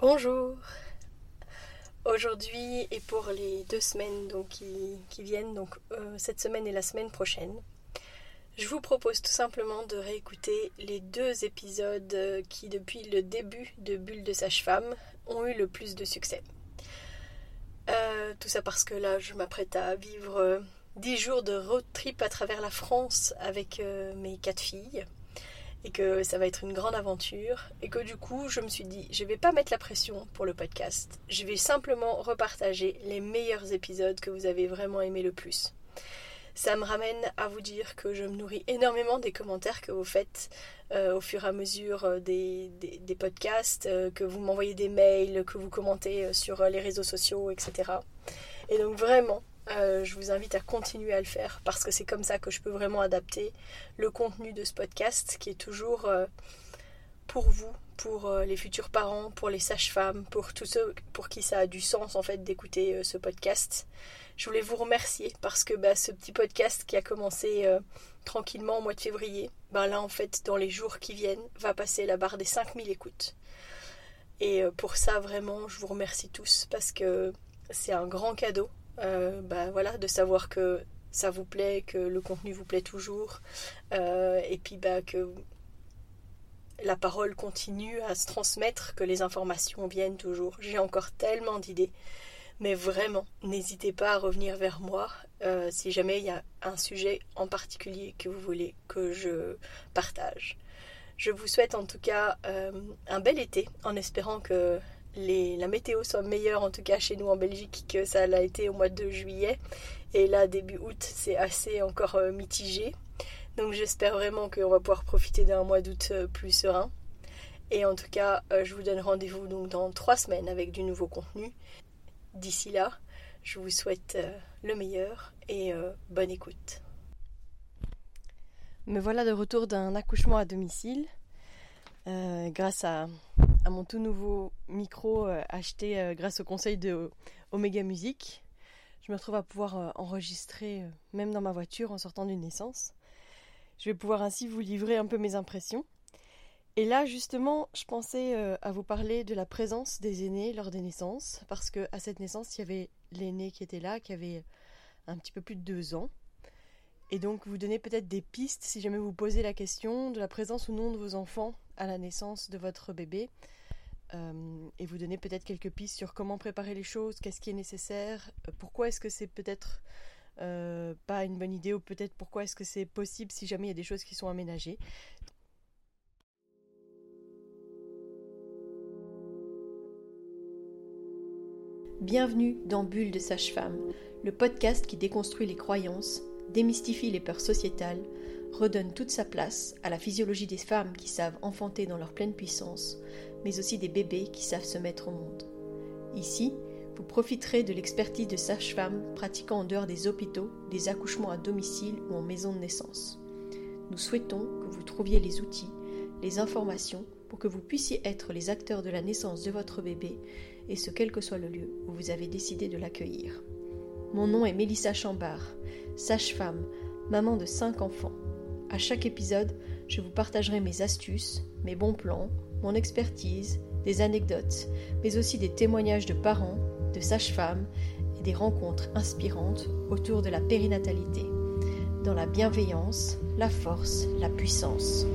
Bonjour. Aujourd'hui et pour les deux semaines qui, viennent, donc euh, cette semaine et la semaine prochaine, je vous propose tout simplement de réécouter les deux épisodes euh, qui depuis le début de Bulle de Sage-Femme ont eu le plus de succès. Euh, tout ça parce que là je m'apprête à vivre dix jours de road trip à travers la France avec mes quatre filles et que ça va être une grande aventure et que du coup je me suis dit je vais pas mettre la pression pour le podcast, je vais simplement repartager les meilleurs épisodes que vous avez vraiment aimé le plus. Ça me ramène à vous dire que je me nourris énormément des commentaires que vous faites euh, au fur et à mesure euh, des, des, podcasts, euh, que vous m'envoyez des mails, que vous commentez sur les réseaux sociaux, etc. Et donc vraiment, euh, je vous invite à continuer à le faire parce que c'est comme ça que je peux vraiment adapter le contenu de ce podcast qui est toujours euh, pour vous, pour euh, les futurs parents, pour les sages-femmes, pour tous ceux pour qui ça a du sens en fait d'écouter ce podcast. Je voulais vous remercier parce que bah, ce petit podcast qui a commencé tranquillement au mois de février, ben là en fait dans les jours qui viennent va passer la barre des 5000 écoutes. Et pour ça vraiment je vous remercie tous parce que c'est un grand cadeau euh, bah, voilà, de savoir que ça vous plaît, que le contenu vous plaît toujours, euh, et puis bah, que la parole continue à se transmettre, que les informations viennent toujours. J'ai encore tellement d'idées, mais vraiment, n'hésitez pas à revenir vers moi euh, si jamais il y a un sujet en particulier que vous voulez que je partage. Je vous souhaite en tout cas un bel été en espérant que la météo soit meilleure, en tout cas chez nous en Belgique, que ça l'a été au mois de juillet. Et là, début août, c'est assez encore euh, mitigé. Donc j'espère vraiment qu'on va pouvoir profiter d'un mois d'août euh, plus serein. Et en tout cas, euh, je vous donne rendez-vous donc dans trois semaines avec du nouveau contenu. D'ici là, je vous souhaite le meilleur et bonne écoute. Me voilà de retour d'un accouchement à domicile. Grâce à mon tout nouveau micro euh, acheté euh, grâce au conseil de Omega Music. Je me retrouve à pouvoir euh, enregistrer même dans ma voiture en sortant d'une naissance. Je vais pouvoir ainsi vous livrer un peu mes impressions. Et là, justement, je pensais à vous parler de la présence des aînés lors des naissances, parce que à cette naissance, il y avait l'aîné qui était là, qui avait un petit peu plus de deux ans. Et donc, vous donner peut-être des pistes si jamais vous posez la question de la présence ou non de vos enfants à la naissance de votre bébé. Euh, et vous donner peut-être quelques pistes sur comment préparer les choses, qu'est-ce qui est nécessaire, euh, pourquoi est-ce que c'est peut-être euh, pas une bonne idée ou peut-être pourquoi est-ce que c'est possible si jamais il y a des choses qui sont aménagées. Bienvenue dans Bulle de Sage-Femme, le podcast qui déconstruit les croyances, démystifie les peurs sociétales, redonne toute sa place à la physiologie des femmes qui savent enfanter dans leur pleine puissance, mais aussi des bébés qui savent se mettre au monde. Ici, vous profiterez de l'expertise de sages-femmes pratiquant en dehors des hôpitaux, des accouchements à domicile ou en maison de naissance. Nous souhaitons que vous trouviez les outils, les informations pour que vous puissiez être les acteurs de la naissance de votre bébé, et ce quel que soit le lieu où vous avez décidé de l'accueillir. Mon nom est Mélissa Chambard, sage-femme, maman de cinq enfants. À chaque épisode, je vous partagerai mes astuces, mes bons plans, mon expertise, des anecdotes, mais aussi des témoignages de parents, de sages-femmes et des rencontres inspirantes autour de la périnatalité, dans la bienveillance, la force, la puissance.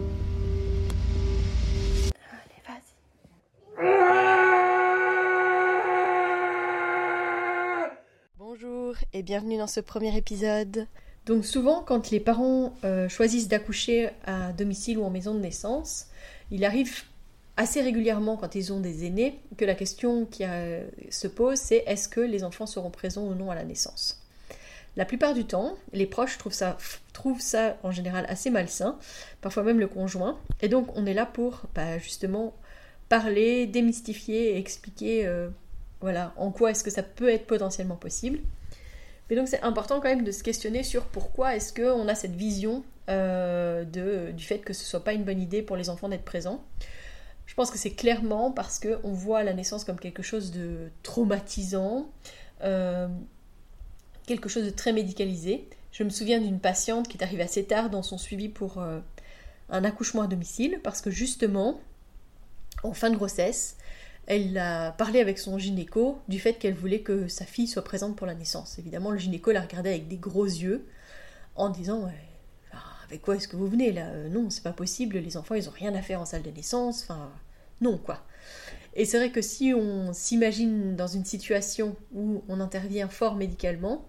Bonjour et bienvenue dans ce premier épisode. Donc souvent, quand les parents euh, choisissent d'accoucher à domicile ou en maison de naissance, il arrive assez régulièrement quand ils ont des aînés que la question qui se pose c'est est-ce que les enfants seront présents ou non à la naissance? La plupart du temps, les proches trouvent ça, en général assez malsain, parfois même le conjoint, et donc on est là pour bah, justement parler, démystifier expliquer euh, voilà, en quoi est-ce que ça peut être potentiellement possible. Mais donc c'est important quand même de se questionner sur pourquoi est-ce qu'on a cette vision euh, du fait que ce soit pas une bonne idée pour les enfants d'être présents. Je pense que c'est clairement parce qu'on voit la naissance comme quelque chose de traumatisant, euh, quelque chose de très médicalisé. Je me souviens d'une patiente qui est arrivée assez tard dans son suivi pour euh, un accouchement à domicile parce que justement, en fin de grossesse, elle a parlé avec son gynéco du fait qu'elle voulait que sa fille soit présente pour la naissance. Évidemment, le gynéco la regardait avec des gros yeux en disant Avec quoi est-ce que vous venez là? Euh, Non, c'est pas possible, les enfants ils ont rien à faire en salle de naissance, enfin, non quoi. Et c'est vrai que si on s'imagine dans une situation où on intervient fort médicalement,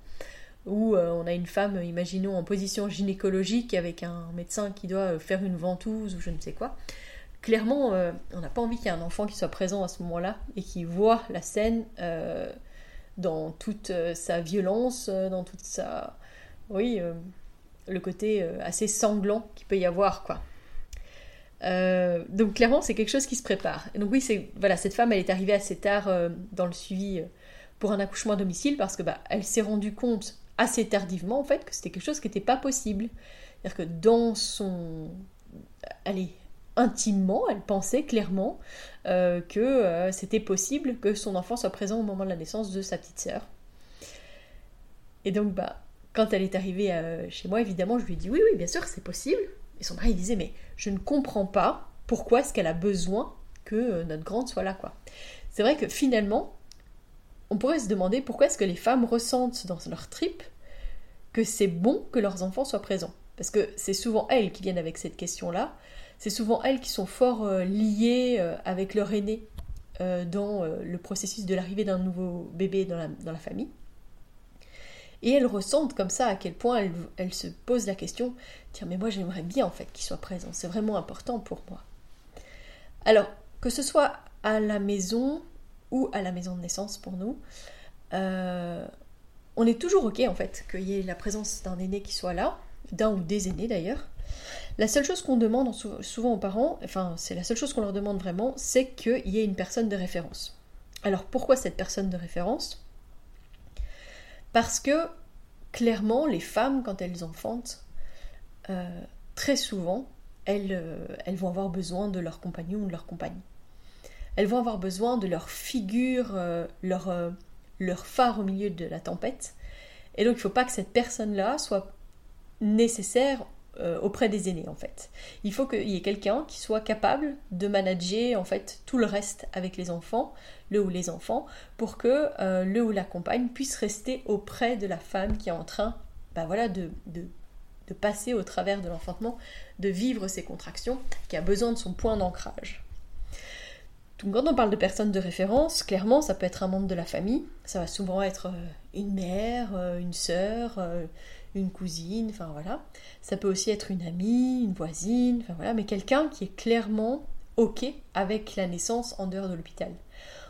où euh, on a une femme, imaginons, en position gynécologique avec un médecin qui doit faire une ventouse ou je ne sais quoi, clairement, euh, on n'a pas envie qu'il y ait un enfant qui soit présent à ce moment-là et qui voit la scène euh, dans toute euh, sa violence, dans toute sa... Oui, le côté assez sanglant qu'il peut y avoir, quoi. donc clairement, c'est quelque chose qui se prépare. Et donc oui, c'est voilà, cette femme, elle est arrivée assez tard dans le suivi pour un accouchement à domicile parce que bah, elle s'est rendue compte assez tardivement en fait que c'était quelque chose qui n'était pas possible. C'est-à-dire que dans son, allez, intimement, elle pensait clairement euh, que euh, c'était possible que son enfant soit présent au moment de la naissance de sa petite sœur. Et donc, bah, quand elle est arrivée euh, chez moi, évidemment, je lui ai dit oui, oui, bien sûr, c'est possible. Et son mari disait mais je ne comprends pas pourquoi est-ce qu'elle a besoin que notre grande soit là. C'est vrai que finalement, on pourrait se demander pourquoi est-ce que les femmes ressentent dans leur trip que c'est bon que leurs enfants soient présents. Parce que c'est souvent elles qui viennent avec cette question-là c'est souvent elles qui sont fort euh, liées euh, avec leur aîné euh, dans le processus de l'arrivée d'un nouveau bébé dans la, famille. Et elles ressentent comme ça à quel point elles, se posent la question, tiens mais moi j'aimerais bien en fait qu'il soit présent, c'est vraiment important pour moi. Alors, que ce soit à la maison ou à la maison de naissance pour nous, on est toujours ok en fait qu'il y ait la présence d'un aîné qui soit là, d'un ou des aînés d'ailleurs, la seule chose qu'on demande souvent aux parents, enfin c'est la seule chose qu'on leur demande vraiment, c'est qu'il y ait une personne de référence. Alors pourquoi cette personne de référence? Parce que clairement les femmes quand elles enfantent, euh, très souvent elles, euh, elles, vont avoir besoin de leur compagnon ou de leur compagne. Elles vont avoir besoin de leur figure, euh, leur, leur phare au milieu de la tempête. Et donc il ne faut pas que cette personne-là soit nécessaire euh, auprès des aînés en fait. Il faut qu'il y ait quelqu'un qui soit capable de manager en fait tout le reste avec les enfants, le ou les enfants, pour que euh, le ou la compagne puisse rester auprès de la femme qui est en train bah voilà, de, passer au travers de l'enfantement, de vivre ses contractions, qui a besoin de son point d'ancrage. Quand on parle de personnes de référence, clairement ça peut être un membre de la famille, ça va souvent être euh, une mère, une sœur, une cousine, enfin voilà. Ça peut aussi être une amie, une voisine, enfin voilà, mais quelqu'un qui est clairement OK avec la naissance en dehors de l'hôpital.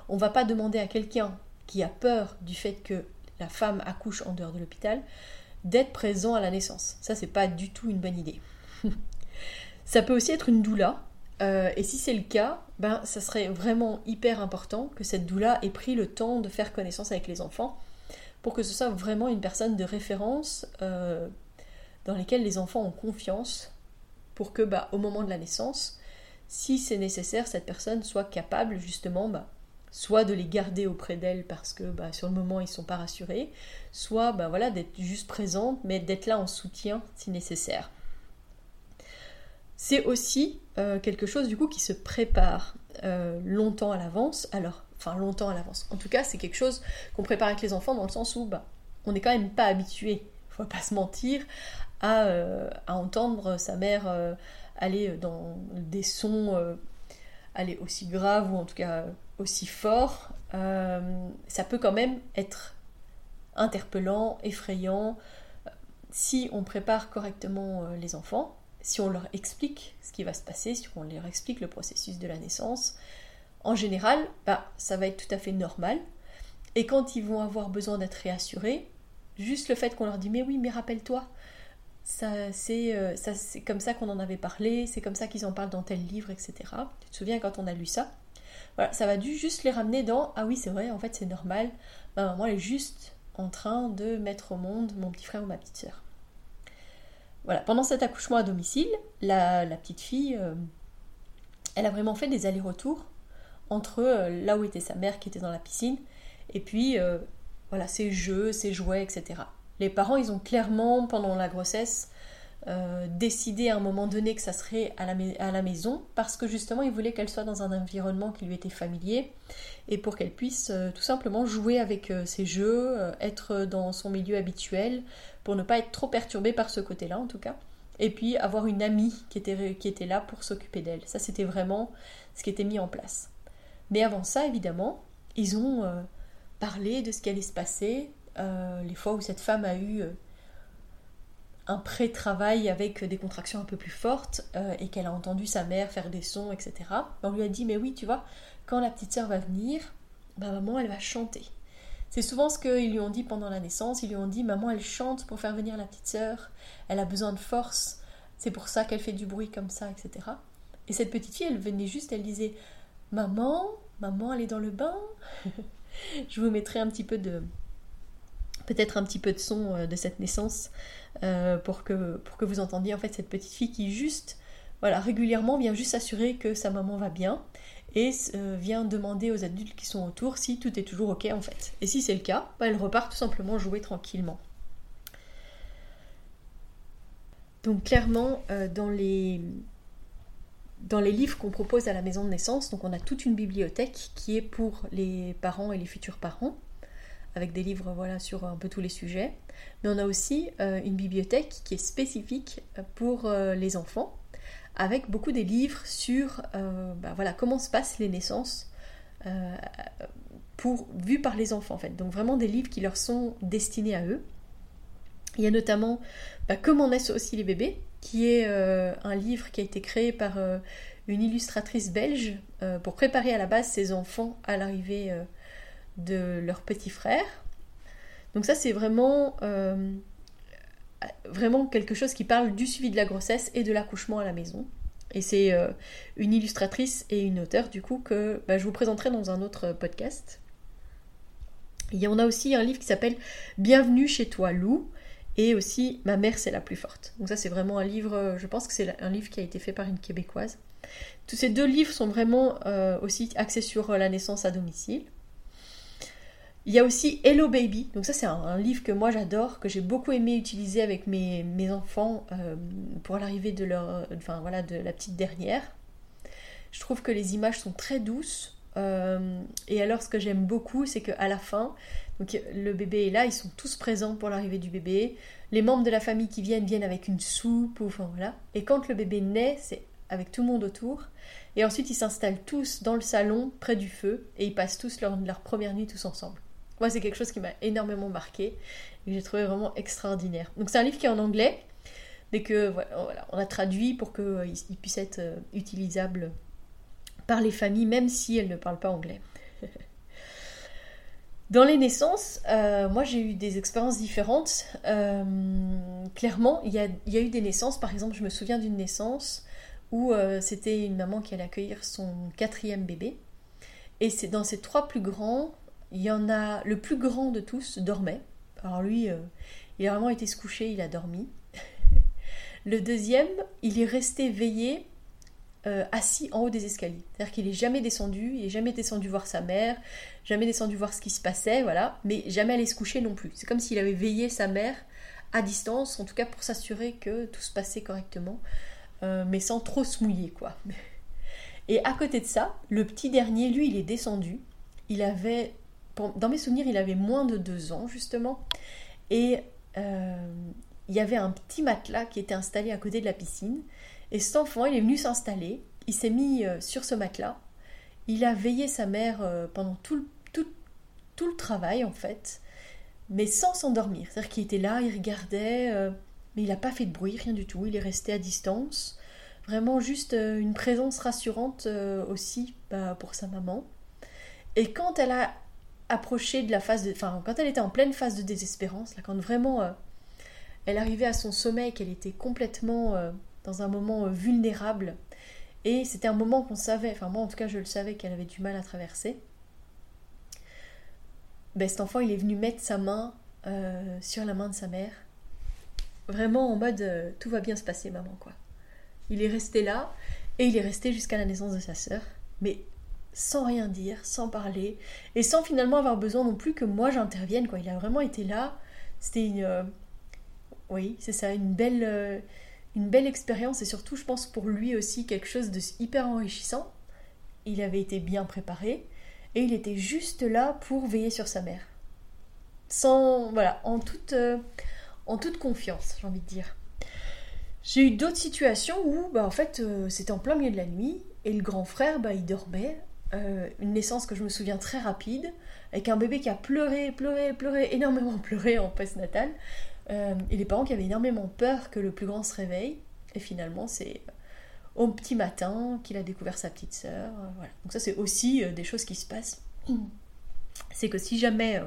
On va pas demander à quelqu'un qui a peur du fait que la femme accouche en dehors de l'hôpital d'être présent à la naissance. Ça, c'est pas du tout une bonne idée. ça peut aussi être une doula. Euh, et si c'est le cas, ben, ça serait vraiment hyper important que cette doula ait pris le temps de faire connaissance avec les enfants pour que ce soit vraiment une personne de référence euh, dans laquelle les enfants ont confiance pour que bah, au moment de la naissance, si c'est nécessaire, cette personne soit capable justement bah, soit de les garder auprès d'elle parce que bah, sur le moment ils ne sont pas rassurés, soit bah, voilà, d'être juste présente, mais d'être là en soutien si nécessaire. C'est aussi euh, quelque chose du coup qui se prépare euh, longtemps à l'avance. Alors enfin longtemps à l'avance. En tout cas, c'est quelque chose qu'on prépare avec les enfants dans le sens où bah, on n'est quand même pas habitué, faut pas se mentir, à, euh, entendre sa mère euh, aller dans des sons euh, aller aussi graves ou en tout cas aussi forts. ça peut quand même être interpellant, effrayant, si on prépare correctement les enfants, si on leur explique ce qui va se passer, si on leur explique le processus de la naissance, en général, bah, ça va être tout à fait normal. Et quand ils vont avoir besoin d'être réassurés, juste le fait qu'on leur dit mais oui, mais rappelle-toi, ça c'est euh, c'est comme ça qu'on en avait parlé, c'est comme ça qu'ils en parlent dans tel livre, etc. Tu te souviens quand on a lu ça? Voilà, ça va dû juste les ramener dans ah oui c'est vrai, en fait c'est normal. Ma maman est juste en train de mettre au monde mon petit frère ou ma petite soeur. Voilà, pendant cet accouchement à domicile, la, petite fille, euh, elle a vraiment fait des allers-retours entre euh, là où était sa mère qui était dans la piscine et puis euh, voilà ses jeux, ses jouets, etc. Les parents, ils ont clairement pendant la grossesse euh, décidé à un moment donné que ça serait à la, maison parce que justement il voulait qu'elle soit dans un environnement qui lui était familier et pour qu'elle puisse tout simplement jouer avec ses jeux, être dans son milieu habituel pour ne pas être trop perturbée par ce côté-là en tout cas. Et puis avoir une amie qui était, qui était là pour s'occuper d'elle. Ça c'était vraiment ce qui était mis en place. Mais avant ça évidemment, ils ont parlé de ce qui allait se passer, les fois où cette femme a eu un pré-travail avec des contractions un peu plus fortes euh, et qu'elle a entendu sa mère faire des sons, etc. On lui a dit, mais oui, tu vois, quand la petite sœur va venir, ma maman, elle va chanter. C'est souvent ce qu'ils lui ont dit pendant la naissance. Ils lui ont dit, maman, elle chante pour faire venir la petite sœur. Elle a besoin de force. C'est pour ça qu'elle fait du bruit comme ça, etc. Et cette petite fille, elle venait juste, elle disait, maman, maman, elle est dans le bain. Je vous mettrai un petit peu de, peut-être un petit peu de son euh, de cette naissance euh, pour, que, vous entendiez en fait cette petite fille qui juste, voilà, régulièrement vient juste s'assurer que sa maman va bien et euh, vient demander aux adultes qui sont autour si tout est toujours ok en fait. Et si c'est le cas, bah, elle repart tout simplement jouer tranquillement. Donc clairement, dans les dans les livres qu'on propose à la maison de naissance, donc on a toute une bibliothèque qui est pour les parents et les futurs parents avec des livres voilà, sur un peu tous les sujets. Mais on a aussi euh, une bibliothèque qui est spécifique pour euh, les enfants, avec beaucoup des livres sur euh, bah, voilà, comment se passent les naissances pour, vus par les enfants en. Donc vraiment des livres qui leur sont destinés à eux. Il y a notamment bah, Comment naissent aussi les bébés, qui est un livre qui a été créé par une illustratrice belge pour préparer à la base ses enfants à l'arrivée de leur petit frère. Donc ça c'est vraiment, euh, quelque chose qui parle du suivi de la grossesse et de l'accouchement à la maison. Et c'est euh, une illustratrice et une auteure du coup que bah, je vous présenterai dans un autre podcast. Il y en a aussi un livre qui s'appelle Bienvenue chez toi Lou et aussi Ma mère c'est la plus forte. Donc ça c'est vraiment un livre, je pense que c'est un livre qui a été fait par une québécoise. Tous ces deux livres sont vraiment euh, aussi axés sur la naissance à domicile. Il y a aussi Hello Baby. Donc ça c'est un, livre que moi j'adore, que j'ai beaucoup aimé utiliser avec mes, enfants euh, pour l'arrivée de leur, voilà, de la petite dernière. Je trouve que les images sont très douces. Euh, et alors ce que j'aime beaucoup, c'est qu'à la fin, donc le bébé est là, ils sont tous présents pour l'arrivée du bébé. Les membres de la famille qui viennent viennent avec une soupe ou voilà. Et quand le bébé naît, c'est avec tout le monde autour. Et ensuite ils s'installent tous dans le salon près du feu et ils passent tous leur, leur première nuit tous ensemble. Moi, c'est quelque chose qui m'a énormément marqué et que j'ai trouvé vraiment extraordinaire. Donc, c'est un livre qui est en anglais, mais que voilà, on a traduit pour qu'il euh, puisse être euh, utilisable par les familles, même si elles ne parlent pas anglais. Dans les naissances, euh, moi j'ai eu des expériences différentes. clairement, il y, a, eu des naissances, par exemple, je me souviens d'une naissance où c'était une maman qui allait accueillir son quatrième bébé. Et c'est dans ces trois plus grands, il y en a le plus grand de tous dormait. Alors lui, euh, il a vraiment été se coucher, il a dormi. le deuxième, il est resté veillé euh, assis en haut des escaliers. C'est-à-dire qu'il n'est jamais descendu, il n'est jamais descendu voir sa mère, jamais descendu voir ce qui se passait, voilà, mais jamais allé se coucher non plus. C'est comme s'il avait veillé sa mère à distance, en tout cas pour s'assurer que tout se passait correctement, euh, mais sans trop se mouiller, quoi. Et à côté de ça, le petit dernier, lui, il est descendu. Il avait dans mes souvenirs, il avait moins de deux ans, justement. Et euh, il y avait un petit matelas qui était installé à côté de la piscine. Et cet enfant, il est venu s'installer. Il s'est mis euh, sur ce matelas. Il a veillé sa mère euh, pendant tout le, travail, en fait. Mais sans s'endormir. C'est-à-dire qu'il était là, il regardait. mais il n'a pas fait de bruit, rien du tout. Il est resté à distance. Vraiment juste une présence rassurante aussi bah, pour sa maman. Et quand elle a approchée de la phase de. Enfin, quand elle était en pleine phase de désespérance, là, quand vraiment euh, elle arrivait à son sommeil, qu'elle était complètement euh, dans un moment euh, vulnérable, et c'était un moment qu'on savait, enfin, moi en tout cas, je le savais qu'elle avait du mal à traverser. Ben, cet enfant, il est venu mettre sa main sur la main de sa mère, vraiment en mode tout va bien se passer, maman, quoi. Il est resté là, et il est resté jusqu'à la naissance de sa sœur. Mais sans rien dire, sans parler, et sans finalement avoir besoin non plus que moi j'intervienne. Quoi. Il a vraiment été là. C'était une. Euh, oui, c'est ça, une belle, euh, une belle expérience et surtout, je pense pour lui aussi quelque chose de hyper enrichissant. Il avait été bien préparé et il était juste là pour veiller sur sa mère. Sans, voilà, en toute, euh, en toute confiance, j'ai envie de dire. J'ai eu d'autres situations où, bah, en fait, euh, c'était en plein milieu de la nuit et le grand frère, bah, il dormait. Euh, une naissance que je me souviens très rapide, avec un bébé qui a pleuré, pleuré, pleuré, énormément pleuré en post-natal. Euh, et les parents qui avaient énormément peur que le plus grand se réveille. Et finalement, c'est au petit matin qu'il a découvert sa petite sœur. voilà. Donc ça, c'est aussi des choses qui se passent. C'est que si jamais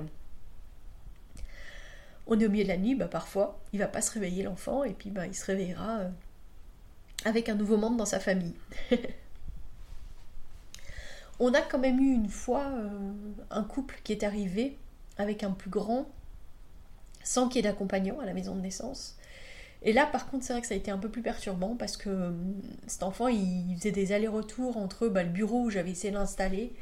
on est au milieu de la nuit, bah, parfois, il va pas se réveiller l'enfant, et puis bah, il se réveillera euh, avec un nouveau membre dans sa famille. on a quand même eu une fois euh, un couple qui est arrivé avec un plus grand, sans qu'il y ait d'accompagnant à la maison de naissance. Et là, par contre, c'est vrai que ça a été un peu plus perturbant parce que euh, cet enfant, il faisait des allers-retours entre bah, le bureau où j'avais essayé de l'installer,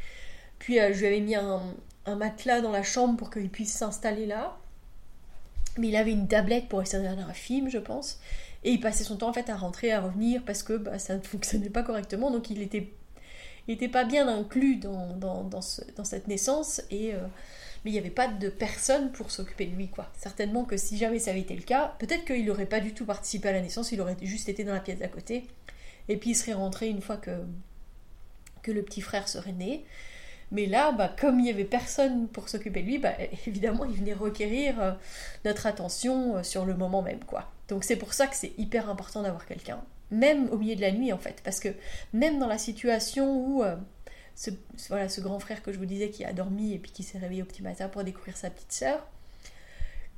puis je lui avais mis un, matelas dans la chambre pour qu'il puisse s'installer là. Mais il avait une tablette pour essayer de regarder un film, je pense. Et il passait son temps en fait à rentrer, à revenir parce que bah, ça ne fonctionnait pas correctement. Donc il était, il pas bien inclus dans, dans, dans, cette naissance. Et, euh, mais il n'y avait pas de personne pour s'occuper de lui. quoi. Certainement que si jamais ça avait été le cas, peut-être qu'il n'aurait pas du tout participé à la naissance, il aurait juste été dans la pièce d'à côté. Et puis il serait rentré une fois que, que le petit frère serait né. Mais là, bah, comme il n'y avait personne pour s'occuper de lui, bah, évidemment, il venait requérir euh, notre attention euh, sur le moment même. quoi. Donc c'est pour ça que c'est hyper important d'avoir quelqu'un, même au milieu de la nuit en fait, parce que même dans la situation où euh, ce, voilà, ce grand frère que je vous disais qui a dormi et puis qui s'est réveillé au petit matin pour découvrir sa petite sœur,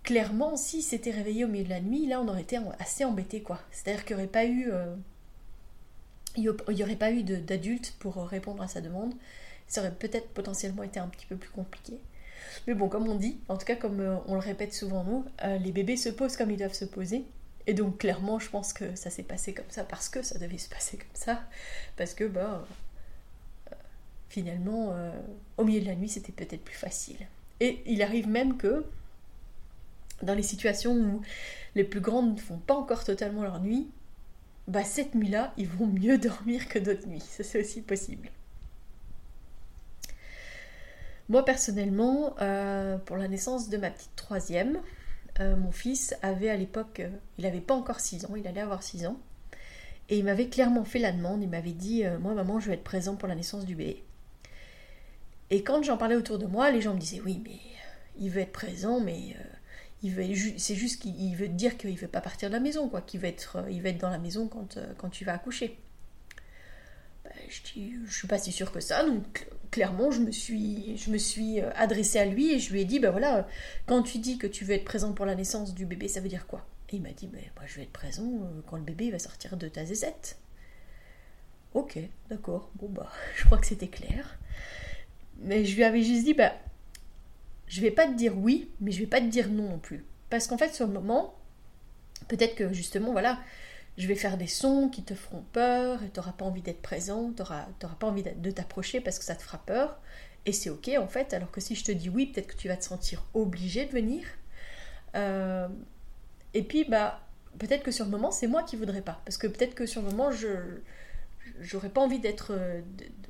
clairement, s'il s'était réveillé au milieu de la nuit, là, on aurait été assez embêté, quoi. C'est-à-dire qu'il n'y aurait pas eu, il y aurait pas eu d'adulte pour répondre à sa demande ça aurait peut-être potentiellement été un petit peu plus compliqué. Mais bon, comme on dit, en tout cas comme euh, on le répète souvent nous, euh, les bébés se posent comme ils doivent se poser. Et donc clairement, je pense que ça s'est passé comme ça parce que ça devait se passer comme ça. Parce que, bah, euh, finalement, au milieu de la nuit, c'était peut-être plus facile. Et il arrive même que, dans les situations où les plus grandes ne font pas encore totalement leur nuit, bah cette nuit-là, ils vont mieux dormir que d'autres nuits. Ça, c'est aussi possible. Moi personnellement, euh, pour la naissance de ma petite troisième, euh, mon fils avait à l'époque, euh, il n'avait pas encore 6 ans, il allait avoir 6 ans, et il m'avait clairement fait la demande, il m'avait dit, moi maman, je vais être présent pour la naissance du bébé. Et quand j'en parlais autour de moi, les gens me disaient, oui, mais il veut être présent, mais il veut, c'est juste qu'il veut te dire qu'il veut pas partir de la maison, quoi, qu'il veut être, il veut être dans la maison quand, quand tu vas accoucher. Ben, je dis, je suis pas si sûre que ça, donc clairement, je me suis, je me suis euh, adressée à lui et je lui ai dit, ben voilà, quand tu dis que tu veux être présent pour la naissance du bébé, ça veut dire quoi? Et il m'a dit, ben moi je vais être présent euh, quand le bébé va sortir de ta zézette. Ok, d'accord, bon bah, je crois que c'était clair. Mais je lui avais juste dit, bah, je vais pas te dire oui, mais je vais pas te dire non non plus. Parce qu'en fait, sur le moment, peut-être que justement, voilà, je vais faire des sons qui te feront peur et tu n'auras pas envie d'être présent, tu n'auras pas envie de t'approcher parce que ça te fera peur. Et c'est ok en fait, alors que si je te dis oui, peut-être que tu vas te sentir obligé de venir. Euh, et puis, bah, peut-être que sur le moment, c'est moi qui voudrais pas. Parce que peut-être que sur le moment, je j'aurais pas envie d'être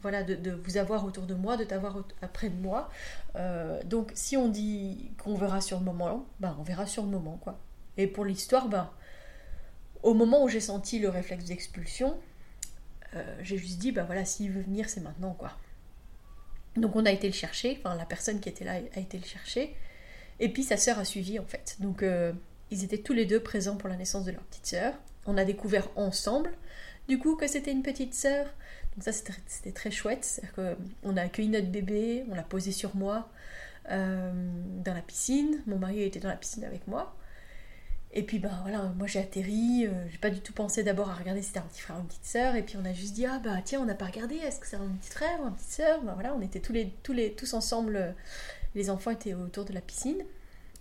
voilà de, vous avoir autour de moi de t'avoir après de moi euh, donc si on dit qu'on verra sur le moment bah on verra sur le moment quoi et pour l'histoire bah au moment où j'ai senti le réflexe d'expulsion, euh, j'ai juste dit, bah voilà, s'il veut venir, c'est maintenant, quoi. Donc on a été le chercher, enfin la personne qui était là a été le chercher, et puis sa sœur a suivi en fait. Donc euh, ils étaient tous les deux présents pour la naissance de leur petite sœur. On a découvert ensemble, du coup, que c'était une petite sœur. Donc ça c'était très chouette, qu'on a accueilli notre bébé, on l'a posé sur moi euh, dans la piscine, mon mari était dans la piscine avec moi. Et puis bah voilà, moi j'ai atterri, euh, j'ai pas du tout pensé d'abord à regarder si c'était un petit frère ou une petite sœur, et puis on a juste dit ah bah tiens on n'a pas regardé, est-ce que c'est un petit frère ou une petite sœur? Bah, voilà, on était tous les, tous les tous ensemble, les enfants étaient autour de la piscine,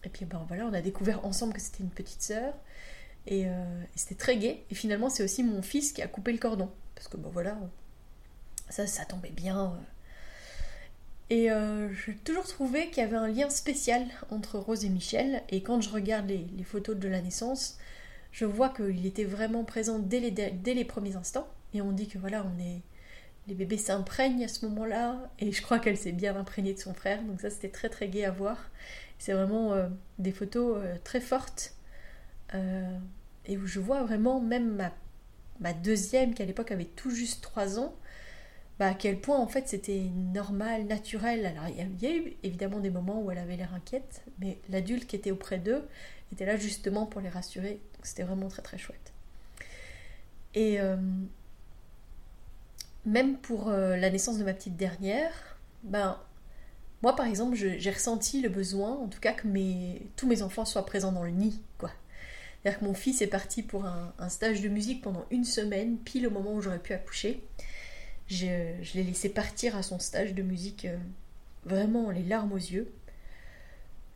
et puis bah voilà, on a découvert ensemble que c'était une petite sœur, et, euh, c'était très gai, et finalement c'est aussi mon fils qui a coupé le cordon, parce que bah voilà, ça, ça tombait bien et euh, j'ai toujours trouvé qu'il y avait un lien spécial entre Rose et Michel. Et quand je regarde les, photos de la naissance, je vois qu'il était vraiment présent dès les, dès les premiers instants. Et on dit que voilà, on est, les bébés s'imprègnent à ce moment-là. Et je crois qu'elle s'est bien imprégnée de son frère. Donc ça, c'était très très gai à voir. C'est vraiment euh, des photos euh, très fortes. Euh, et où je vois vraiment même ma, ma deuxième, qui à l'époque avait tout juste 3 ans, bah, à quel point en fait c'était normal, naturel. Alors il y a eu évidemment des moments où elle avait l'air inquiète, mais l'adulte qui était auprès d'eux était là justement pour les rassurer. C'était vraiment très très chouette. Et euh, même pour euh, la naissance de ma petite dernière, ben moi par exemple j'ai ressenti le besoin, en tout cas que mes, tous mes enfants soient présents dans le nid, quoi. C'est-à-dire que mon fils est parti pour un, stage de musique pendant une semaine, pile au moment où j'aurais pu accoucher je, l'ai laissé partir à son stage de musique euh, vraiment les larmes aux yeux.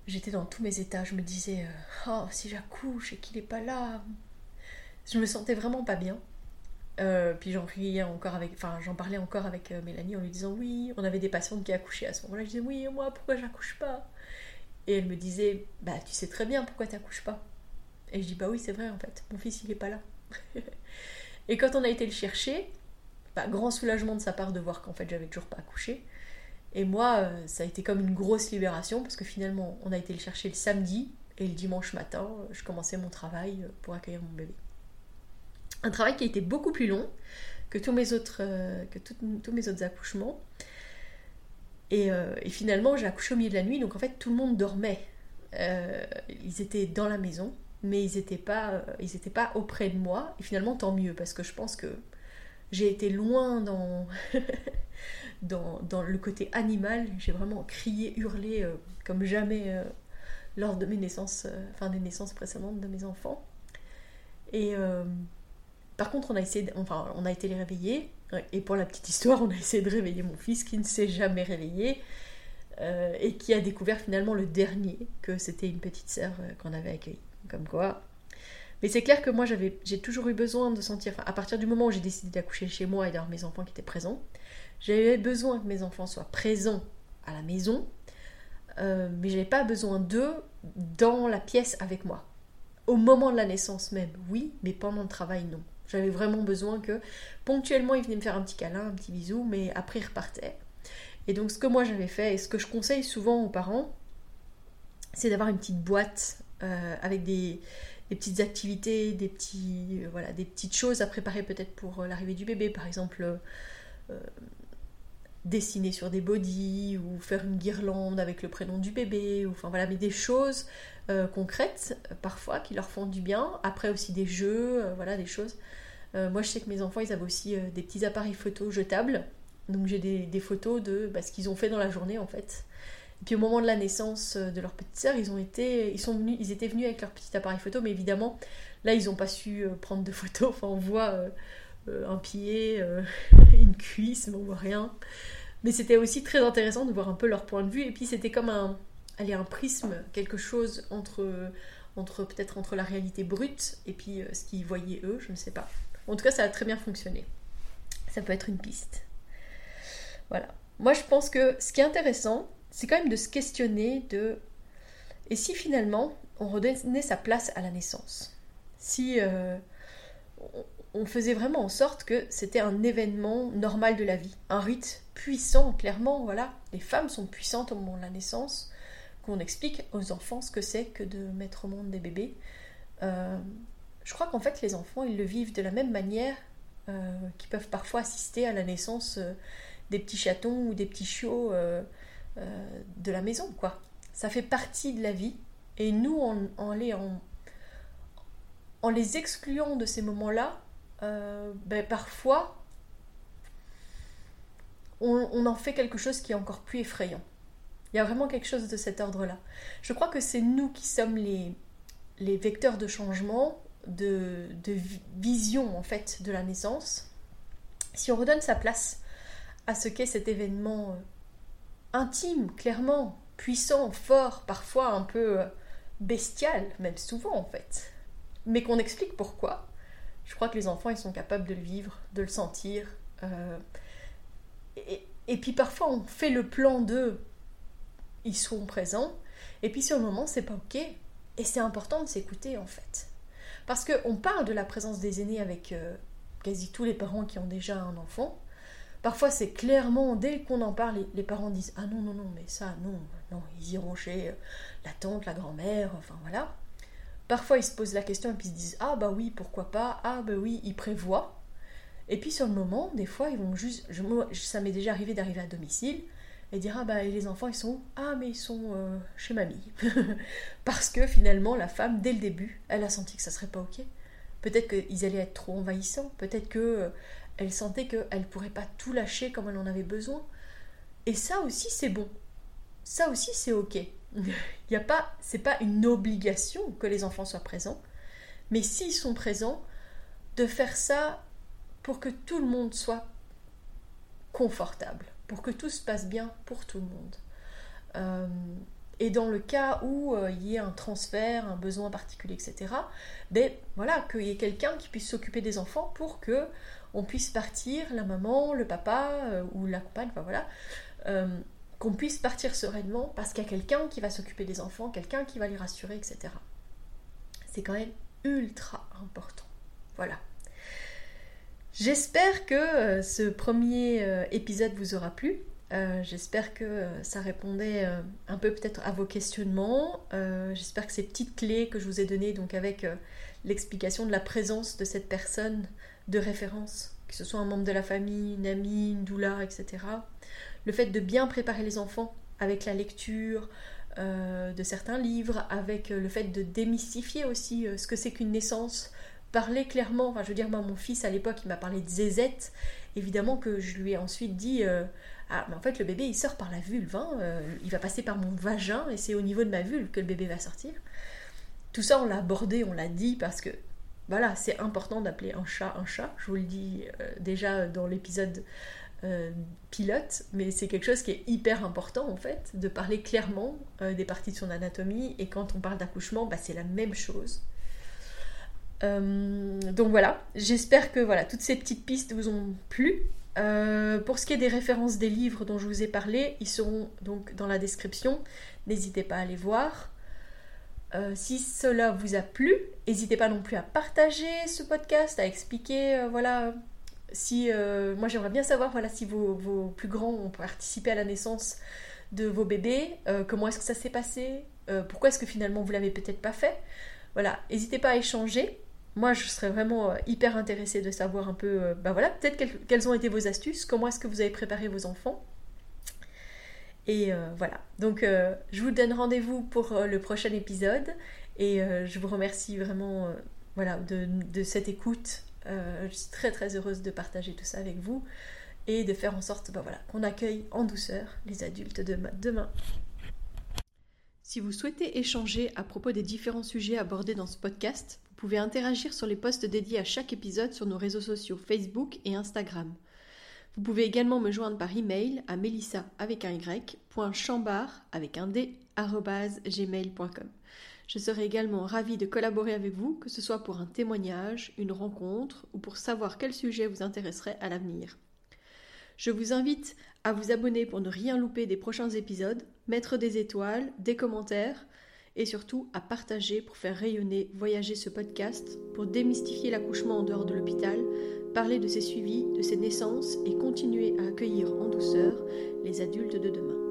J'étais dans tous mes états, je me disais euh, oh si j'accouche et qu'il n'est pas là, je me sentais vraiment pas bien. Euh, puis j'en riais encore avec, j'en parlais encore avec Mélanie en lui disant oui, on avait des patientes qui accouchaient à ce moment-là. Je disais oui moi pourquoi j'accouche pas? Et elle me disait bah tu sais très bien pourquoi tu n'accouches pas. Et je dis bah oui c'est vrai en fait, mon fils il est pas là. et quand on a été le chercher, bah, grand soulagement de sa part de voir qu'en fait j'avais toujours pas accouché. Et moi, euh, ça a été comme une grosse libération parce que finalement, on a été le chercher le samedi et le dimanche matin, euh, je commençais mon travail euh, pour accueillir mon bébé. Un travail qui a été beaucoup plus long que tous mes autres, que tous mes autres accouchements. Et, finalement, j'ai accouché au milieu de la nuit, donc en fait, tout le monde dormait. ils étaient dans la maison, mais ils n'étaient pas, ils pas auprès de moi. Et finalement, tant mieux, parce que je pense que j'ai été loin dans, dans, le côté animal. J'ai vraiment crié, hurlé euh, comme jamais euh, lors de mes naissances, euh, enfin des naissances précédentes de mes enfants. Et par contre, on a essayé, enfin, on a été les réveiller. Et pour la petite histoire, on a essayé de réveiller mon fils qui ne s'est jamais réveillé. et qui a découvert finalement le dernier que c'était une petite sœur qu'on avait accueillie. Comme quoi, mais c'est clair que moi, j'avais, j'ai toujours eu besoin de sentir, à partir du moment où j'ai décidé d'accoucher chez moi et d'avoir mes enfants qui étaient présents, j'avais besoin que mes enfants soient présents à la maison, euh, mais j'avais pas besoin d'eux dans la pièce avec moi. Au moment de la naissance même, oui, mais pendant le travail, non. J'avais vraiment besoin que ponctuellement ils venaient me faire un petit câlin, un petit bisou, mais après ils repartaient. Et donc ce que moi j'avais fait, et ce que je conseille souvent aux parents, c'est d'avoir une petite boîte euh, avec des, petites activités, des, petits, euh, voilà, des petites choses à préparer peut-être pour euh, l'arrivée du bébé, par exemple dessiner sur des bodys ou faire une guirlande avec le prénom du bébé, ou, enfin voilà, mais des choses concrètes parfois qui leur font du bien. Après aussi des jeux, voilà, des choses. moi je sais que mes enfants ils avaient aussi des petits appareils photo jetables, donc j'ai des, des, photos de bah, ce qu'ils ont fait dans la journée en fait. Et puis au moment de la naissance euh, de leur petite sœur, ils ont été, ils sont venus, ils étaient venus avec leur petit appareil photo, mais évidemment, là, ils n'ont pas su euh, prendre de photos. Enfin, on voit euh, un pied, une cuisse, mais on voit rien. Mais c'était aussi très intéressant de voir un peu leur point de vue. Et puis c'était comme un, un prisme, quelque chose entre, entre peut-être entre la réalité brute et puis ce qu'ils voyaient eux, je ne sais pas. En tout cas, ça a très bien fonctionné. Ça peut être une piste. Voilà. Moi, je pense que ce qui est intéressant, c'est quand même de se questionner de et si finalement on redonnait sa place à la naissance? Si euh, on faisait vraiment en sorte que c'était un événement normal de la vie, un rite puissant, clairement, voilà. Les femmes sont puissantes au moment de la naissance, qu'on explique aux enfants ce que c'est que de mettre au monde des bébés. Euh, je crois qu'en fait les enfants, ils le vivent de la même manière euh, qu'ils peuvent parfois assister à la naissance des petits chatons ou des petits chiots de la maison, quoi. Ça fait partie de la vie. Et nous, en, les, en, les excluant de ces moments-là, euh, ben, parfois, on, en fait quelque chose qui est encore plus effrayant. Il y a vraiment quelque chose de cet ordre-là. Je crois que c'est nous qui sommes les, les vecteurs de changement, de, de, vision en fait de la naissance. Si on redonne sa place à ce qu'est cet événement euh, intime, clairement, puissant, fort, parfois un peu euh, bestial, même souvent en fait. Mais qu'on explique pourquoi. Je crois que les enfants, ils sont capables de le vivre, de le sentir. Euh, et, puis parfois, on fait le plan d'eux, ils sont présents. Et puis sur le moment, c'est pas ok. Et c'est important de s'écouter en fait. Parce qu'on parle de la présence des aînés avec euh, quasi tous les parents qui ont déjà un enfant. Parfois, c'est clairement, dès qu'on en parle, les, parents disent Ah non, non, non, mais ça, non, non, ils iront chez euh, la tante, la grand-mère, enfin voilà. Parfois, ils se posent la question et puis ils se disent Ah bah oui, pourquoi pas Ah bah oui, ils prévoient. Et puis sur le moment, des fois, ils vont juste. ça m'est déjà arrivé d'arriver à domicile et dire Ah bah les enfants, ils sont où Ah, mais ils sont euh, chez mamie. Parce que finalement, la femme, dès le début, elle a senti que ça serait pas ok. Peut-être qu'ils allaient être trop envahissants. Peut-être que euh, elle sentait qu'elle ne pourrait pas tout lâcher comme elle en avait besoin. Et ça aussi, c'est bon. Ça aussi, c'est ok. Il y a pas, une obligation que les enfants soient présents, mais s'ils sont présents, de faire ça pour que tout le monde soit confortable, pour que tout se passe bien pour tout le monde. Euh, et dans le cas où euh, il y ait un transfert, un besoin particulier, etc., ben voilà, qu'il y ait quelqu'un qui puisse s'occuper des enfants pour que on puisse partir, la maman, le papa euh, ou la compagne, enfin voilà, euh, qu'on puisse partir sereinement parce qu'il y a quelqu'un qui va s'occuper des enfants, quelqu'un qui va les rassurer, etc. C'est quand même ultra important. Voilà. J'espère que euh, ce premier épisode vous aura plu. J'espère que ça répondait un peu peut-être à vos questionnements. J'espère que ces petites clés que je vous ai données, donc avec l'explication de la présence de cette personne de référence, que ce soit un membre de la famille, une amie, une doula, etc. Le fait de bien préparer les enfants avec la lecture euh, de certains livres, avec euh, le fait de démystifier aussi euh, ce que c'est qu'une naissance, parler clairement, enfin je veux dire moi mon fils à l'époque il m'a parlé de zézette, évidemment que je lui ai ensuite dit ah mais en fait le bébé il sort par la vulve, hein, il va passer par mon vagin et c'est au niveau de ma vulve que le bébé va sortir. Tout ça on l'a abordé, on l'a dit parce que voilà, c'est important d'appeler un chat un chat. Je vous le dis euh, déjà dans l'épisode euh, pilote, mais c'est quelque chose qui est hyper important en fait, de parler clairement euh, des parties de son anatomie. Et quand on parle d'accouchement, bah, c'est la même chose. donc voilà, j'espère que voilà, toutes ces petites pistes vous ont plu. pour ce qui est des références des livres dont je vous ai parlé, ils seront donc dans la description. N'hésitez pas à les voir. Euh, si cela vous a plu, n'hésitez pas non plus à partager ce podcast, à expliquer, euh, voilà, si euh, moi j'aimerais bien savoir, voilà, si vos, plus grands ont participé à la naissance de vos bébés, comment est-ce que ça s'est passé, pourquoi est-ce que finalement vous l'avez peut-être pas fait, voilà, n'hésitez pas à échanger. Moi, je serais vraiment hyper intéressée de savoir un peu, bah voilà, peut-être quelles ont été vos astuces, comment est-ce que vous avez préparé vos enfants. Et euh, voilà. Donc euh, je vous donne rendez-vous pour euh, le prochain épisode et je vous remercie vraiment de, cette écoute. je suis très très heureuse de partager tout ça avec vous et de faire en sorte voilà, qu'on accueille en douceur les adultes de demain. Si vous souhaitez échanger à propos des différents sujets abordés dans ce podcast, vous pouvez interagir sur les posts dédiés à chaque épisode sur nos réseaux sociaux Facebook et Instagram. Vous pouvez également me joindre par email à melissa avec un y, avec un d, gmail.com. Je serai également ravie de collaborer avec vous, que ce soit pour un témoignage, une rencontre ou pour savoir quel sujet vous intéresserait à l'avenir. Je vous invite à vous abonner pour ne rien louper des prochains épisodes, mettre des étoiles, des commentaires et surtout à partager pour faire rayonner, voyager ce podcast, pour démystifier l'accouchement en dehors de l'hôpital, parler de ses suivis, de ses naissances et continuer à accueillir en douceur les adultes de demain.